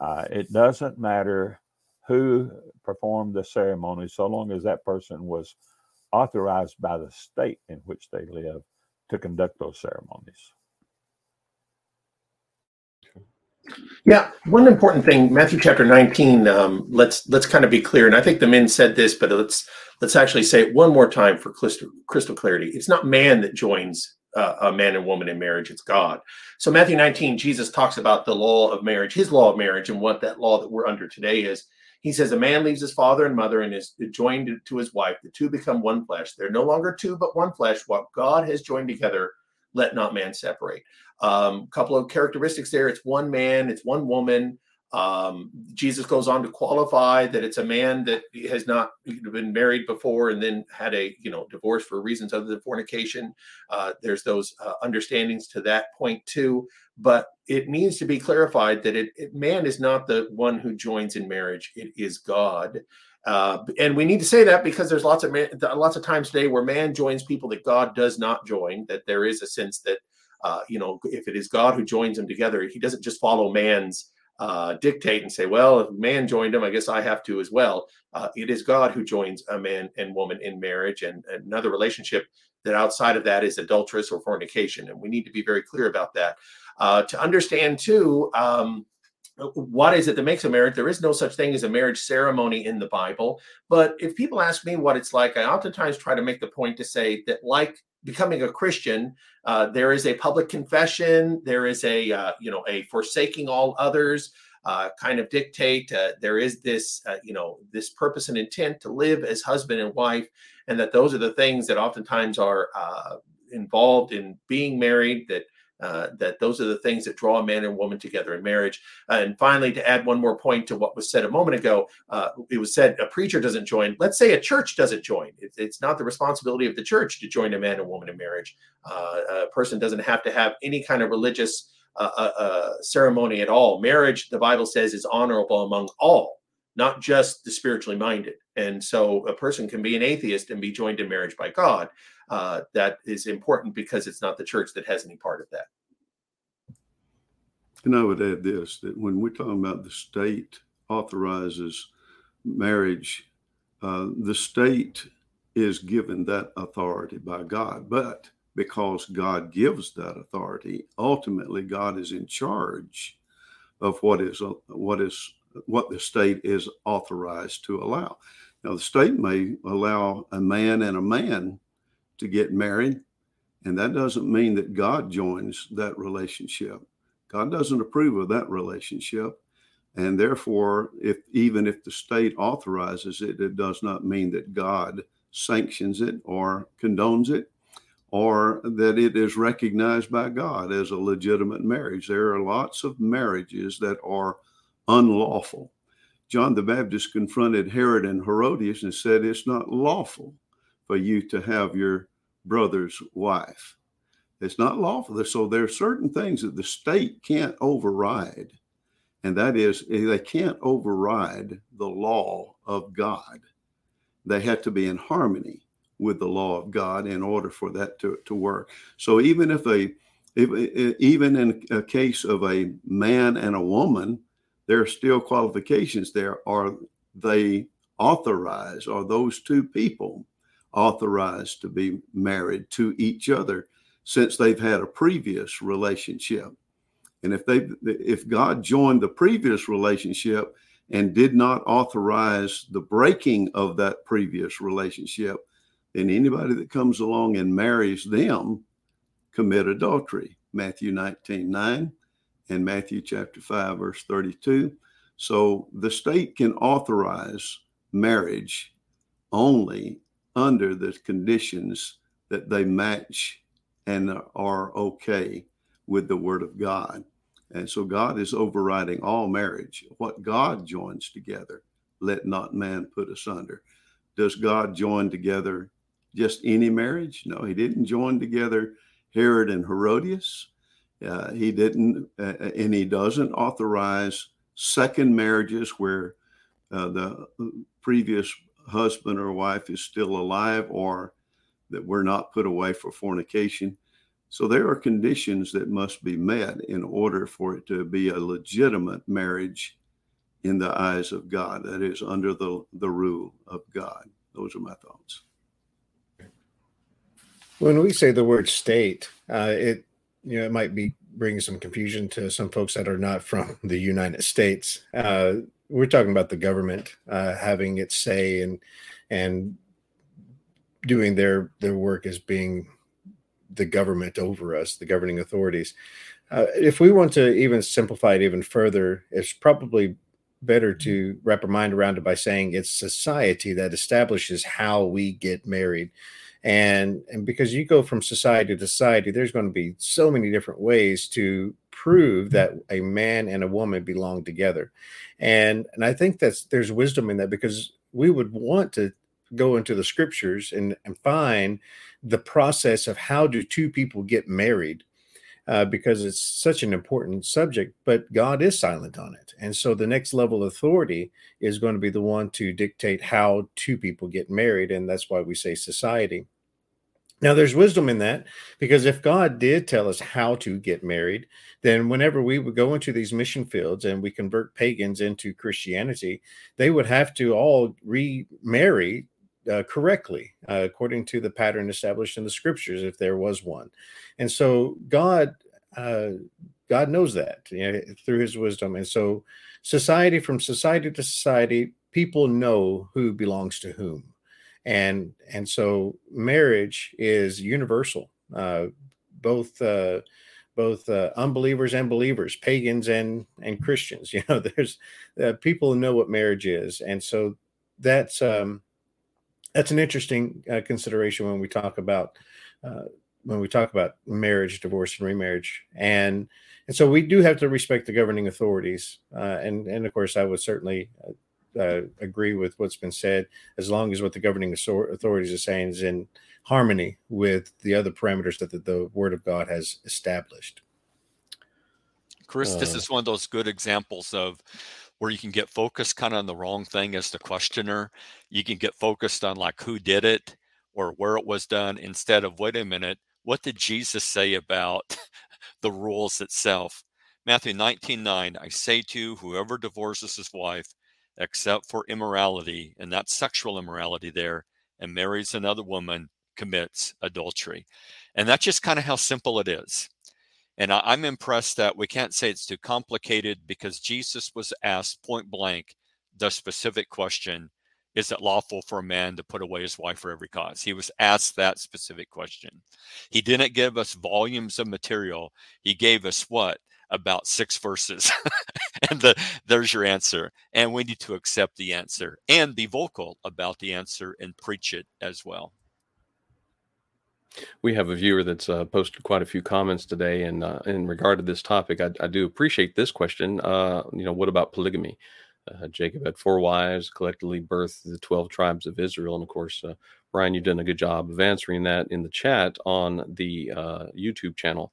uh, it doesn't matter who performed the ceremony so long as that person was authorized by the state in which they live to conduct those ceremonies. Yeah, one important thing, Matthew chapter 19. Um, let's let's kind of be clear, and I think the men said this, but let's let's actually say it one more time for crystal, crystal clarity. It's not man that joins uh, a man and woman in marriage; it's God. So Matthew 19, Jesus talks about the law of marriage, His law of marriage, and what that law that we're under today is. He says, "A man leaves his father and mother and is joined to his wife; the two become one flesh. They're no longer two, but one flesh. What God has joined together, let not man separate." A um, couple of characteristics there. It's one man, it's one woman. Um, Jesus goes on to qualify that it's a man that has not been married before and then had a you know divorce for reasons other than fornication. Uh, there's those uh, understandings to that point too, but it needs to be clarified that it, it, man is not the one who joins in marriage; it is God. Uh, and we need to say that because there's lots of man, lots of times today where man joins people that God does not join. That there is a sense that uh, you know, if it is God who joins them together, he doesn't just follow man's uh, dictate and say, well, if man joined him, I guess I have to as well. Uh, it is God who joins a man and woman in marriage and, and another relationship that outside of that is adulterous or fornication. And we need to be very clear about that. Uh, to understand, too, um, what is it that makes a marriage? There is no such thing as a marriage ceremony in the Bible. But if people ask me what it's like, I oftentimes try to make the point to say that, like becoming a Christian, uh, there is a public confession. There is a uh, you know a forsaking all others uh, kind of dictate. Uh, there is this uh, you know this purpose and intent to live as husband and wife, and that those are the things that oftentimes are uh, involved in being married. That uh, that those are the things that draw a man and woman together in marriage. And finally, to add one more point to what was said a moment ago, uh, it was said a preacher doesn't join. Let's say a church doesn't join. It, it's not the responsibility of the church to join a man and woman in marriage. Uh, a person doesn't have to have any kind of religious uh, ceremony at all. Marriage, the Bible says, is honorable among all, not just the spiritually minded. And so a person can be an atheist and be joined in marriage by God uh, that is important because it's not the church that has any part of that. And I would add this that when we're talking about the state authorizes marriage, uh, the state is given that authority by God. But because God gives that authority, ultimately God is in charge of what is what is what the state is authorized to allow. Now, the state may allow a man and a man to get married. And that doesn't mean that God joins that relationship. God doesn't approve of that relationship. And therefore, if even if the state authorizes it, it does not mean that God sanctions it or condones it or that it is recognized by God as a legitimate marriage. There are lots of marriages that are unlawful. John the Baptist confronted Herod and Herodias and said, It's not lawful for you to have your brother's wife. It's not lawful. So there are certain things that the state can't override. And that is, eh, they can't override the law of God. They have to be in harmony with the law of God in order for that to, to work. So even if a if, eh, eh, even in a case of a man and a woman, there are still qualifications there. Are they authorized? Are those two people authorized to be married to each other since they've had a previous relationship. And if they if God joined the previous relationship and did not authorize the breaking of that previous relationship, then anybody that comes along and marries them commit adultery. Matthew 19, 9 and Matthew chapter 5, verse 32. So the state can authorize marriage only under the conditions that they match and are okay with the word of God. And so God is overriding all marriage. What God joins together, let not man put asunder. Does God join together just any marriage? No, he didn't join together Herod and Herodias. Uh, he didn't, uh, and he doesn't authorize second marriages where uh, the previous husband or wife is still alive or that we're not put away for fornication. So there are conditions that must be met in order for it to be a legitimate marriage in the eyes of God. That is under the, the rule of God. Those are my thoughts. When we say the word state, uh, it you know it might be bringing some confusion to some folks that are not from the United States. Uh, we're talking about the government uh, having its say and and doing their their work as being the government over us, the governing authorities. Uh, if we want to even simplify it even further, it's probably better to wrap our mind around it by saying it's society that establishes how we get married and and because you go from society to society there's going to be so many different ways to prove mm-hmm. that a man and a woman belong together. And and i think that's there's wisdom in that because we would want to go into the scriptures and, and find the process of how do two people get married uh, because it's such an important subject, but God is silent on it. And so the next level of authority is going to be the one to dictate how two people get married. And that's why we say society. Now, there's wisdom in that because if God did tell us how to get married, then whenever we would go into these mission fields and we convert pagans into Christianity, they would have to all remarry uh, correctly uh, according to the pattern established in the scriptures, if there was one. And so God, uh, God knows that you know, through His wisdom. And so, society from society to society, people know who belongs to whom, and and so marriage is universal. Uh, both uh, both uh, unbelievers and believers, pagans and and Christians. You know, there's uh, people know what marriage is, and so that's um, that's an interesting uh, consideration when we talk about uh, when we talk about marriage, divorce, and remarriage, and and so we do have to respect the governing authorities, uh, and and of course I would certainly uh, uh, agree with what's been said, as long as what the governing authorities are saying is in harmony with the other parameters that the, the Word of God has established. Chris, this uh. is one of those good examples of where you can get focused kind of on the wrong thing as the questioner. You can get focused on like who did it or where it was done instead of wait a minute, what did Jesus say about the rules itself? Matthew 19 9, I say to you, whoever divorces his wife, except for immorality, and that's sexual immorality there, and marries another woman, commits adultery. And that's just kind of how simple it is. And I, am impressed that we can't say it's too complicated because Jesus was asked point blank the specific question Is it lawful for a man to put away his wife for every cause? He was asked that specific question. He didn't give us volumes of material, he gave us what? About six verses. and the, there's your answer. And we need to accept the answer and be vocal about the answer and preach it as well. We have a viewer that's uh, posted quite a few comments today, and uh, in regard to this topic, I, I do appreciate this question. Uh, you know, what about polygamy? Uh, Jacob had four wives, collectively birthed the twelve tribes of Israel, and of course, uh, Brian, you've done a good job of answering that in the chat on the uh, YouTube channel.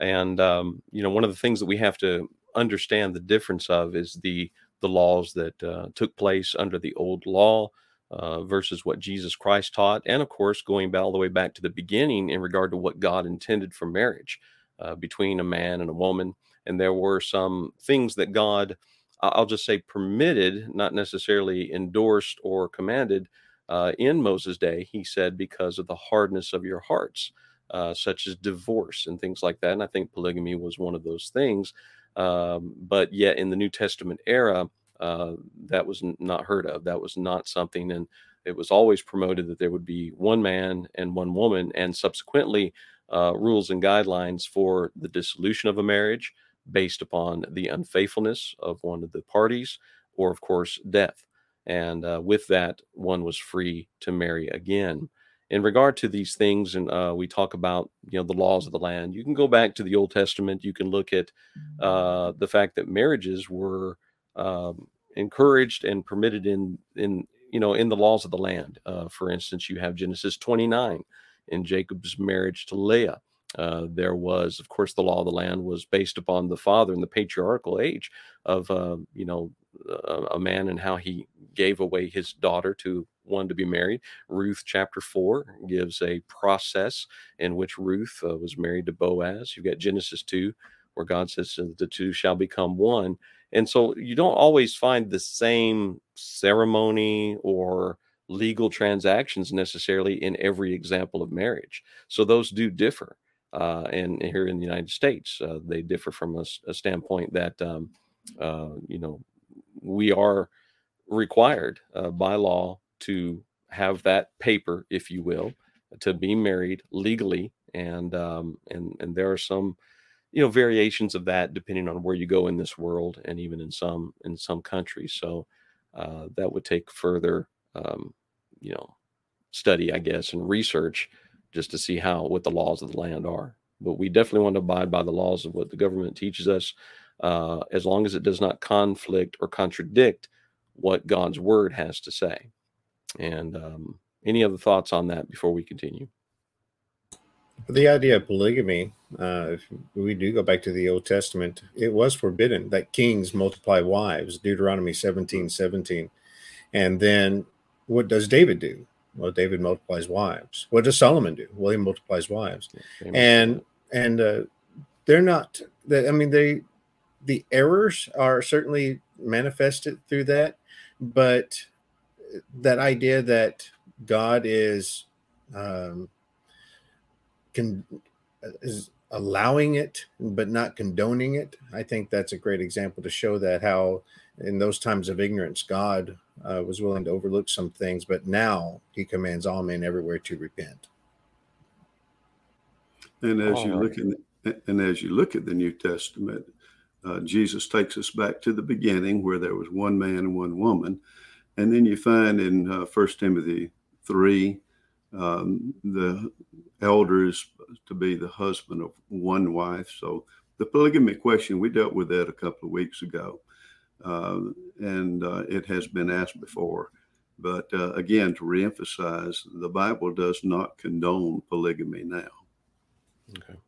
And um, you know, one of the things that we have to understand the difference of is the the laws that took place under the old law uh, versus what Jesus Christ taught, and of course, going all the way back to the beginning in regard to what God intended for marriage uh, between a man and a woman. And there were some things that God, I'll just say, permitted, not necessarily endorsed or commanded uh, in Moses' day. He said, because of the hardness of your hearts, uh, such as divorce and things like that. And I think polygamy was one of those things. Um, but yet, in the New Testament era, uh, that was not heard of. That was not something, and it was always promoted that there would be one man and one woman, and subsequently uh, rules and guidelines for the dissolution of a marriage based upon the unfaithfulness of one of the parties, or of course death. And uh, with that, one was free to marry again. In regard to these things, and uh, we talk about you know the laws of the land. You can go back to the Old Testament. You can look at uh, the fact that marriages were um, encouraged and permitted in in you know in the laws of the land. Uh, for instance, you have Genesis 29 in Jacob's marriage to Leah. Uh, there was, of course, the law of the land was based upon the father and the patriarchal age of, uh, you know, a, a, man and how he gave away his daughter to one to be married. Ruth chapter four gives a process in which Ruth uh, was married to Boaz. You've got Genesis two, where God says the two shall become one. And so you don't always find the same ceremony or legal transactions necessarily in every example of marriage. So those do differ. Uh, and here in the United States, uh, they differ from a, a standpoint that, um, uh, you know, we are required uh, by law to have that paper, if you will, to be married legally. And um, and and there are some, you know, variations of that depending on where you go in this world, and even in some in some countries. So uh, that would take further um, you know study i guess and research just to see how what the laws of the land are. But we definitely want to abide by the laws of what the government teaches us uh, as long as it does not conflict or contradict what god's word has to say. And um, any other thoughts on that before we continue the idea of polygamy uh, if we do go back to the old testament it was forbidden that kings multiply wives deuteronomy 17 17 and then what does David do? Well, David multiplies wives. What does Solomon do? Well, he multiplies wives, and and uh, they're not. I mean, they the errors are certainly manifested through that, but that idea that God is um, can is allowing it but not condoning it. I think that's a great example to show that how in those times of ignorance, God uh, was willing to overlook some things, but now he commands all men everywhere to repent. And as you look in, and as you look at the New Testament, uh, Jesus takes us back to the beginning where there was one man and one woman, and then you find in uh, First Timothy three, um, the elder is to be the husband of one wife. So the polygamy question we dealt with that a couple of weeks ago uh, and uh, it has been asked before. But uh, again, to reemphasize, the Bible does not condone polygamy now. Okay.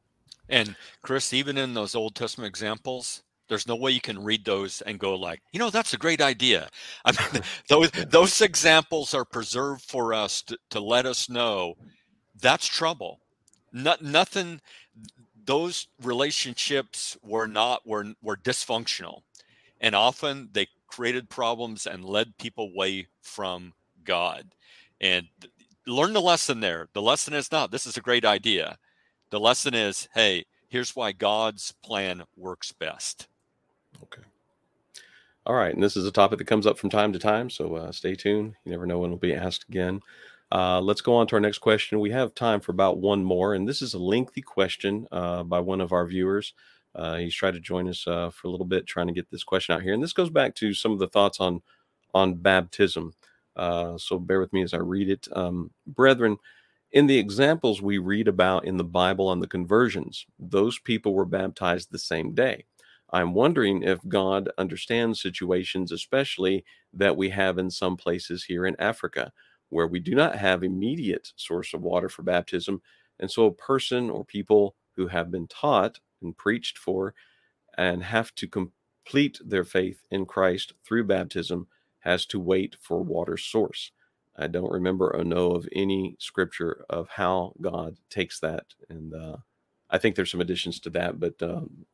And Chris, even in those Old Testament examples, there's no way you can read those and go like, you know, that's a great idea. I mean, those those examples are preserved for us to, to let us know that's trouble. Not nothing. Those relationships were not were were dysfunctional and often they created problems and led people away from God. And learn the lesson there. The lesson is not this is a great idea. The lesson is, hey, here's why God's plan works best. Okay. All right, and this is a topic that comes up from time to time, so uh, stay tuned. You never know when it'll be asked again. Uh, let's go on to our next question. We have time for about one more, and this is a lengthy question uh, by one of our viewers. Uh, he's tried to join us uh, for a little bit, trying to get this question out here. And this goes back to some of the thoughts on on baptism. Uh, so bear with me as I read it, um, brethren. In the examples we read about in the Bible on the conversions, those people were baptized the same day. I'm wondering if God understands situations, especially that we have in some places here in Africa, where we do not have immediate source of water for baptism, and so a person or people who have been taught and preached for and have to complete their faith in Christ through baptism has to wait for water source. I don't remember or know of any scripture of how God takes that. And uh, I think there's some additions to that, but um,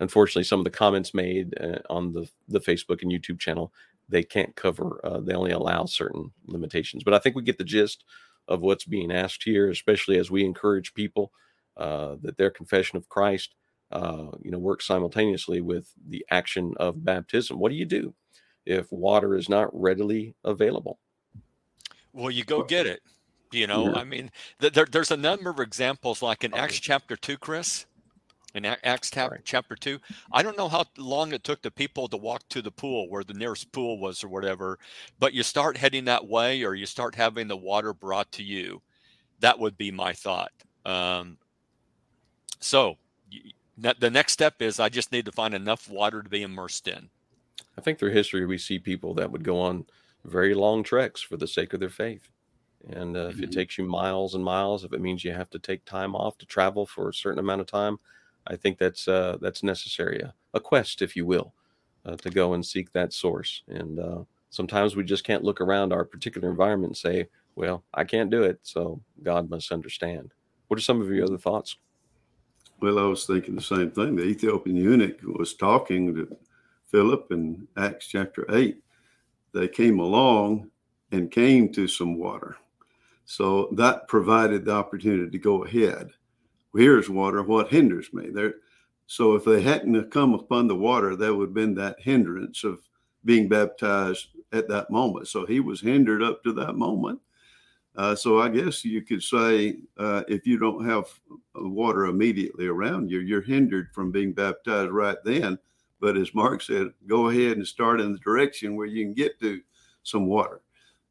unfortunately, some of the comments made uh, on the, the Facebook and YouTube channel, they can't cover, uh, they only allow certain limitations. But I think we get the gist of what's being asked here, especially as we encourage people uh, that their confession of Christ uh, you know, works simultaneously with the action of baptism. What do you do if water is not readily available? Well, you go get it. You know, yeah. I mean, th- there, there's a number of examples, like in Acts chapter two, Chris. In Acts chapter, right. chapter two, I don't know how long it took the people to walk to the pool where the nearest pool was or whatever, but you start heading that way, or you start having the water brought to you. That would be my thought. Um, so the next step is I just need to find enough water to be immersed in. I think through history, we see people that would go on very long treks for the sake of their faith. And uh, mm-hmm. if it mm-hmm. takes you miles and miles, if it means you have to take time off to travel for a certain amount of time, I think that's uh, that's necessary, a, a, quest, if you will, uh, to go and seek that source. And uh, sometimes we just can't look around our particular environment and say, "Well, I can't do it, so God must understand." What are some of your other thoughts? Well, I was thinking the same thing. The Ethiopian eunuch was talking to Philip in Acts chapter 8, they came along and came to some water. So that provided the opportunity to go ahead. Here's water. What hinders me? There. So if they hadn't have come upon the water, there would have been that hindrance of being baptized at that moment. So he was hindered up to that moment. Uh, so I guess you could say uh, if you don't have water immediately around you, you're hindered from being baptized right then. But as Mark said, go ahead and start in the direction where you can get to some water.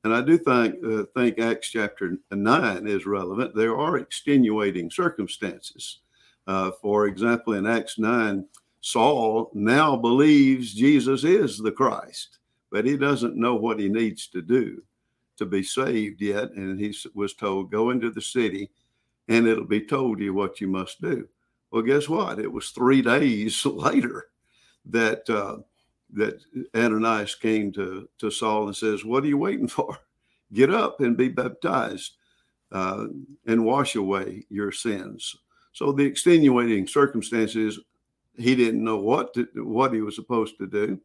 And I do think uh, think Acts chapter nine is relevant. There are extenuating circumstances. Uh, for example, in Acts nine, Saul now believes Jesus is the Christ, but he doesn't know what he needs to do to be saved yet. And he was told, "Go into the city, and it'll be told you what you must do." Well, guess what? It was three days later that uh, that Ananias came to, to Saul and says, What are you waiting for? Get up and be baptized uh, and wash away your sins. So the extenuating circumstances, he didn't know what to, what he was supposed to do,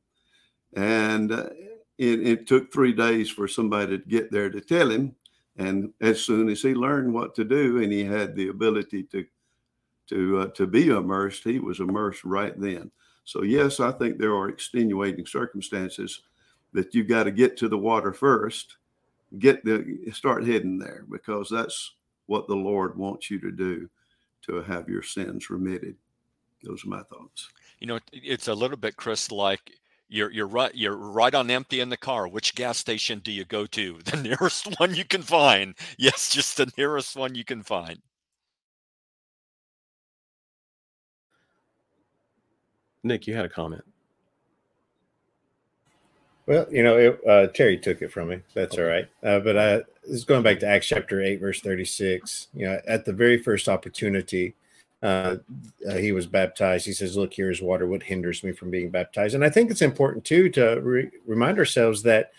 and uh, it, it, took three days for somebody to get there to tell him. And as soon as he learned what to do, and he had the ability to to uh, to be immersed, he was immersed right then. So, yes, I think there are extenuating circumstances that you've got to get to the water first, get the start heading there because that's what the Lord wants you to do to have your sins remitted. Those are my thoughts. You know, it's a little bit, Chris, like you're you're right you're right on empty in the car. Which gas station do you go to? The nearest one you can find. Yes, just the nearest one you can find. Nick, you had a comment. Well, you know, it, uh, Terry took it from me. That's okay. all right. Uh, but I, this is going back to Acts chapter 8, verse 36. You know, at the very first opportunity, uh, uh, he was baptized. He says, Look, here's water. What hinders me from being baptized? And I think it's important, too, to re- remind ourselves that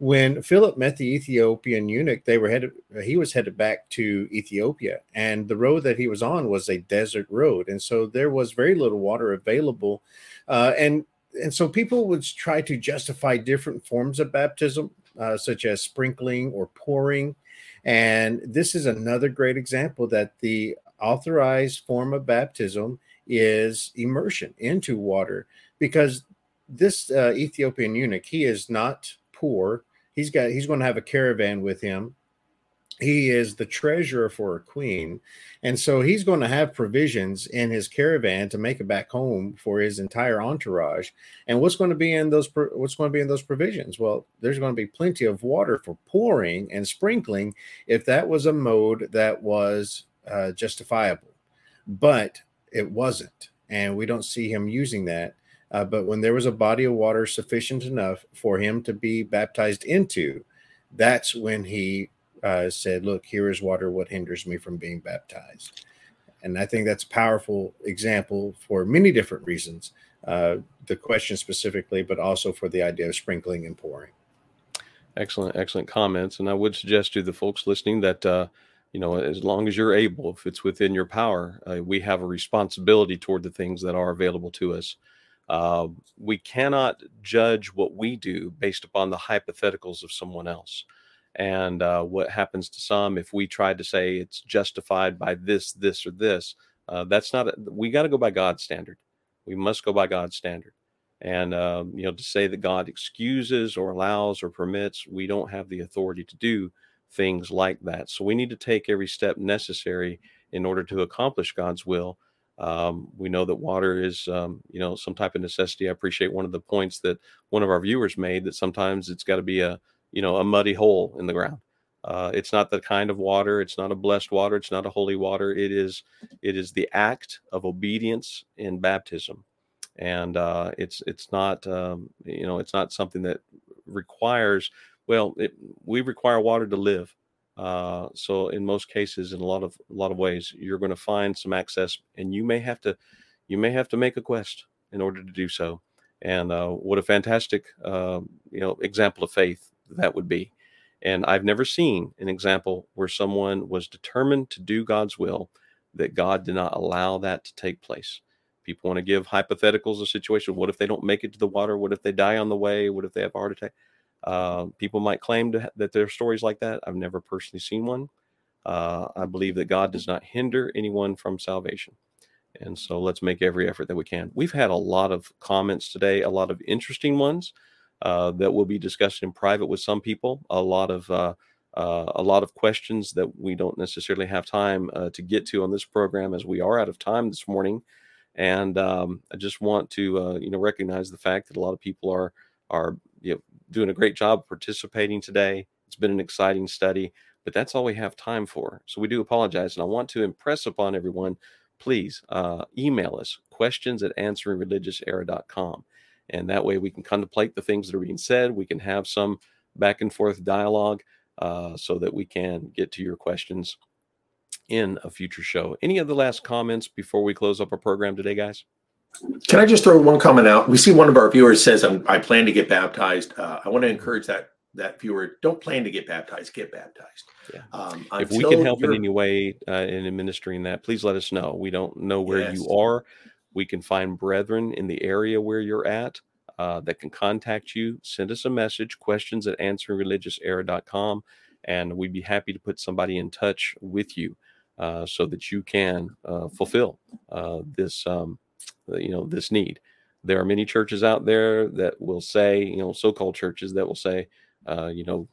when Philip met the Ethiopian eunuch, they were headed. He was headed back to Ethiopia, and the road that he was on was a desert road, and so there was very little water available, uh, and and so people would try to justify different forms of baptism, uh, such as sprinkling or pouring, and this is another great example that the authorized form of baptism is immersion into water, because this uh, Ethiopian eunuch he is not poor he's got he's going to have a caravan with him. He is the treasurer for a queen. And so he's going to have provisions in his caravan to make it back home for his entire entourage. And what's going to be in those what's going to be in those provisions? Well there's going to be plenty of water for pouring and sprinkling if that was a mode that was uh, justifiable. But it wasn't. And we don't see him using that uh, but when there was a body of water sufficient enough for him to be baptized into, that's when he uh, said, Look, here is water. What hinders me from being baptized? And I think that's a powerful example for many different reasons. Uh, the question specifically, but also for the idea of sprinkling and pouring. Excellent, excellent comments. And I would suggest to the folks listening that, uh, you know, as long as you're able, if it's within your power, uh, we have a responsibility toward the things that are available to us. Uh, we cannot judge what we do based upon the hypotheticals of someone else. And uh, what happens to some if we try to say it's justified by this, this, or this, uh, that's not, a, we got to go by God's standard. We must go by God's standard. And, um, you know, to say that God excuses or allows or permits, we don't have the authority to do things like that. So we need to take every step necessary in order to accomplish God's will um, we know that water is, um, you know, some type of necessity. I appreciate one of the points that one of our viewers made that sometimes it's got to be a, you know, a muddy hole in the ground. Uh, it's not the kind of water. It's not a blessed water. It's not a holy water. It is, it is the act of obedience in baptism, and uh, it's it's not, um, you know, it's not something that requires. Well, it, we require water to live. Uh, so in most cases, in a lot of a lot of ways, you're going to find some access, and you may have to you may have to make a quest in order to do so. And uh, what a fantastic uh, you know example of faith that would be. And I've never seen an example where someone was determined to do God's will that God did not allow that to take place. People want to give hypotheticals of situation. What if they don't make it to the water? What if they die on the way? What if they have a heart attack? Uh, people might claim to, that there are stories like that. I've never personally seen one. Uh, I believe that God does not hinder anyone from salvation. And so let's make every effort that we can. We've had a lot of comments today, a lot of interesting ones uh, that will be discussed in private with some people. A lot of uh, uh, a lot of questions that we don't necessarily have time uh, to get to on this program, as we are out of time this morning. And um, I just want to uh, you know recognize the fact that a lot of people are are you know, doing a great job participating today. It's been an exciting study, but that's all we have time for. So we do apologize, and I want to impress upon everyone. Please uh, email us questions at answeringreligiouserror.com and that way we can contemplate the things that are being said. We can have some back and forth dialogue uh, so that we can get to your questions in a future show. Any other last comments before we close up our program today, guys? Can I just throw one comment out? We see one of our viewers says, "I plan to get baptized." Uh, I want to encourage that that viewer: don't plan to get baptized, get baptized. Yeah. Um, if we can help in any way uh, in administering that, please let us know. We don't know where yes. you are. We can find brethren in the area where you're at uh, that can contact you. Send us a message, questions at answeringreligiouserror.com, and we'd be happy to put somebody in touch with you uh, so that you can uh, fulfill uh, this, um, you know, this need. There are many churches out there that will say, you know, so-called churches that will say, uh, you know,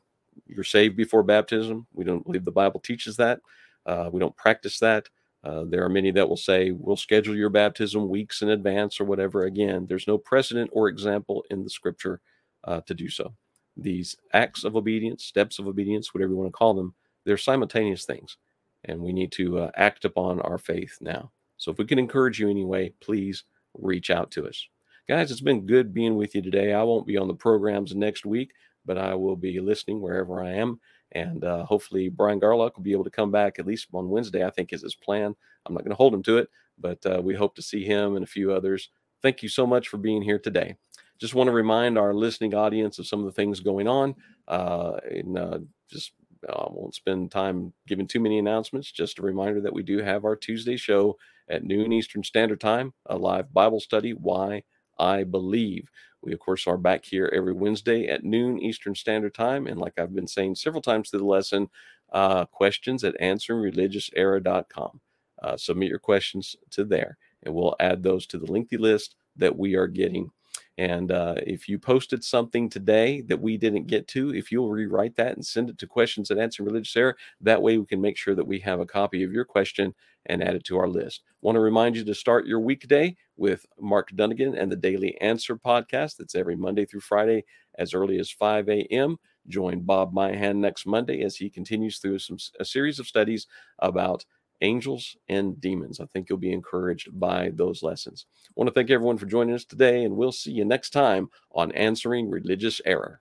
you're saved before baptism. We don't believe the Bible teaches that. Uh, we don't practice that. Uh, there are many that will say, we'll schedule your baptism weeks in advance or whatever. Again, there's no precedent or example in the scripture uh, to do so. These acts of obedience, steps of obedience, whatever you want to call them, they're simultaneous things. And we need to uh, act upon our faith now. So if we can encourage you anyway, please reach out to us. Guys, it's been good being with you today. I won't be on the programs next week, but I will be listening wherever I am. And uh, hopefully, Brian Garlock will be able to come back at least on Wednesday, I think is his plan. I'm not going to hold him to it, but uh, we hope to see him and a few others. Thank you so much for being here today. Just want to remind our listening audience of some of the things going on. Uh, and uh, just I won't spend time giving too many announcements. Just a reminder that we do have our Tuesday show at noon Eastern Standard Time, a live Bible study. Why I believe. We, of course, are back here every Wednesday at noon Eastern Standard Time. And like I've been saying several times through the lesson, uh, questions at answeringreligiouserror.com. Uh, submit your questions to there, and we'll add those to the lengthy list that we are getting. And uh, if you posted something today that we didn't get to, if you'll rewrite that and send it to questions at Answering Religious Error, that way we can make sure that we have a copy of your question and add it to our list. Want to remind you to start your weekday with Mark Dunagan and the Daily Answer podcast. That's every Monday through Friday as early as 5 a.m. Join Bob Myhan next Monday as he continues through some a series of studies about angels and demons. I think you'll be encouraged by those lessons. I want to thank everyone for joining us today, and we'll see you next time on Answering Religious Error.